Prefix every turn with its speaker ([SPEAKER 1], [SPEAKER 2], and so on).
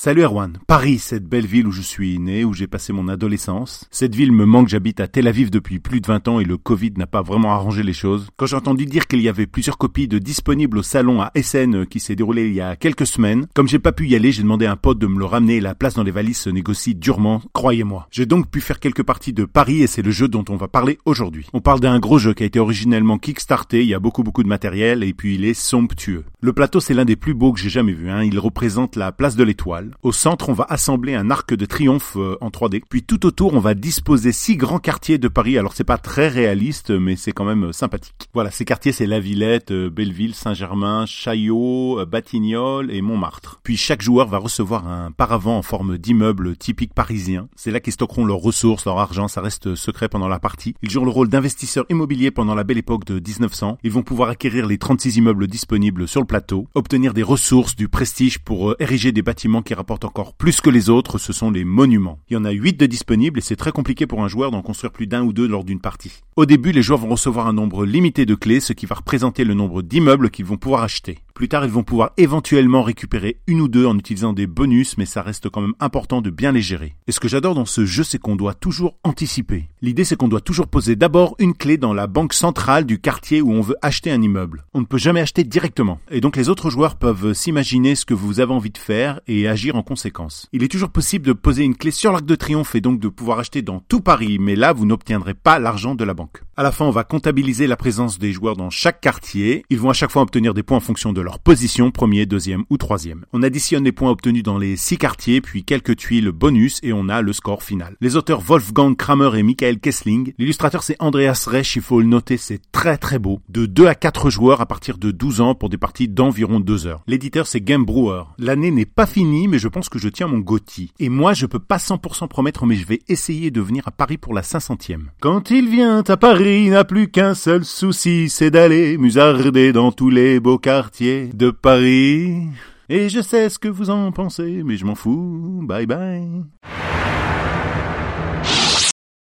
[SPEAKER 1] Salut Erwan. Paris, cette belle ville où je suis né, où j'ai passé mon adolescence. Cette ville me manque, j'habite à Tel Aviv depuis plus de 20 ans et le Covid n'a pas vraiment arrangé les choses. Quand j'ai entendu dire qu'il y avait plusieurs copies de disponibles au salon à Essen qui s'est déroulé il y a quelques semaines, comme j'ai pas pu y aller, j'ai demandé à un pote de me le ramener et la place dans les valises se négocie durement, croyez-moi. J'ai donc pu faire quelques parties de Paris et c'est le jeu dont on va parler aujourd'hui. On parle d'un gros jeu qui a été originellement kickstarté, il y a beaucoup beaucoup de matériel et puis il est somptueux. Le plateau c'est l'un des plus beaux que j'ai jamais vu, hein. il représente la place de l'étoile. Au centre on va assembler un arc de triomphe euh, en 3D. Puis tout autour, on va disposer six grands quartiers de Paris. Alors c'est pas très réaliste, mais c'est quand même euh, sympathique. Voilà, ces quartiers, c'est La Villette, euh, Belleville, Saint-Germain, Chaillot, Batignolles et Montmartre. Puis chaque joueur va recevoir un paravent en forme d'immeuble typique parisien. C'est là qu'ils stockeront leurs ressources, leur argent, ça reste secret pendant la partie. Ils jouent le rôle d'investisseurs immobiliers pendant la belle époque de 1900. Ils vont pouvoir acquérir les 36 immeubles disponibles sur le plateau, obtenir des ressources, du prestige pour ériger des bâtiments qui rapportent encore plus que les autres, ce sont les monuments. Il y en a 8 de disponibles et c'est très compliqué pour un joueur d'en construire plus d'un ou deux lors d'une partie. Au début, les joueurs vont recevoir un nombre limité de clés, ce qui va représenter le nombre d'immeubles qu'ils vont pouvoir acheter. Plus tard, ils vont pouvoir éventuellement récupérer une ou deux en utilisant des bonus, mais ça reste quand même important de bien les gérer. Et ce que j'adore dans ce jeu, c'est qu'on doit toujours anticiper. L'idée, c'est qu'on doit toujours poser d'abord une clé dans la banque centrale du quartier où on veut acheter un immeuble. On ne peut jamais acheter directement. Et donc les autres joueurs peuvent s'imaginer ce que vous avez envie de faire et agir en conséquence. Il est toujours possible de poser une clé sur l'arc de triomphe et donc de pouvoir acheter dans tout Paris, mais là, vous n'obtiendrez pas l'argent de la banque. manque À la fin, on va comptabiliser la présence des joueurs dans chaque quartier. Ils vont à chaque fois obtenir des points en fonction de leur position, premier, deuxième ou troisième. On additionne les points obtenus dans les six quartiers, puis quelques tuiles bonus et on a le score final. Les auteurs Wolfgang Kramer et Michael Kessling. L'illustrateur c'est Andreas Resch, il faut le noter, c'est très très beau. De 2 à 4 joueurs à partir de 12 ans pour des parties d'environ 2 heures. L'éditeur c'est Game Brewer. L'année n'est pas finie, mais je pense que je tiens mon Gotti. Et moi, je peux pas 100% promettre, mais je vais essayer de venir à Paris pour la 500e. Quand il vient à Paris, il n'a plus qu'un seul souci, c'est d'aller musarder dans tous les beaux quartiers de Paris. Et je sais ce que vous en pensez, mais je m'en fous. Bye bye.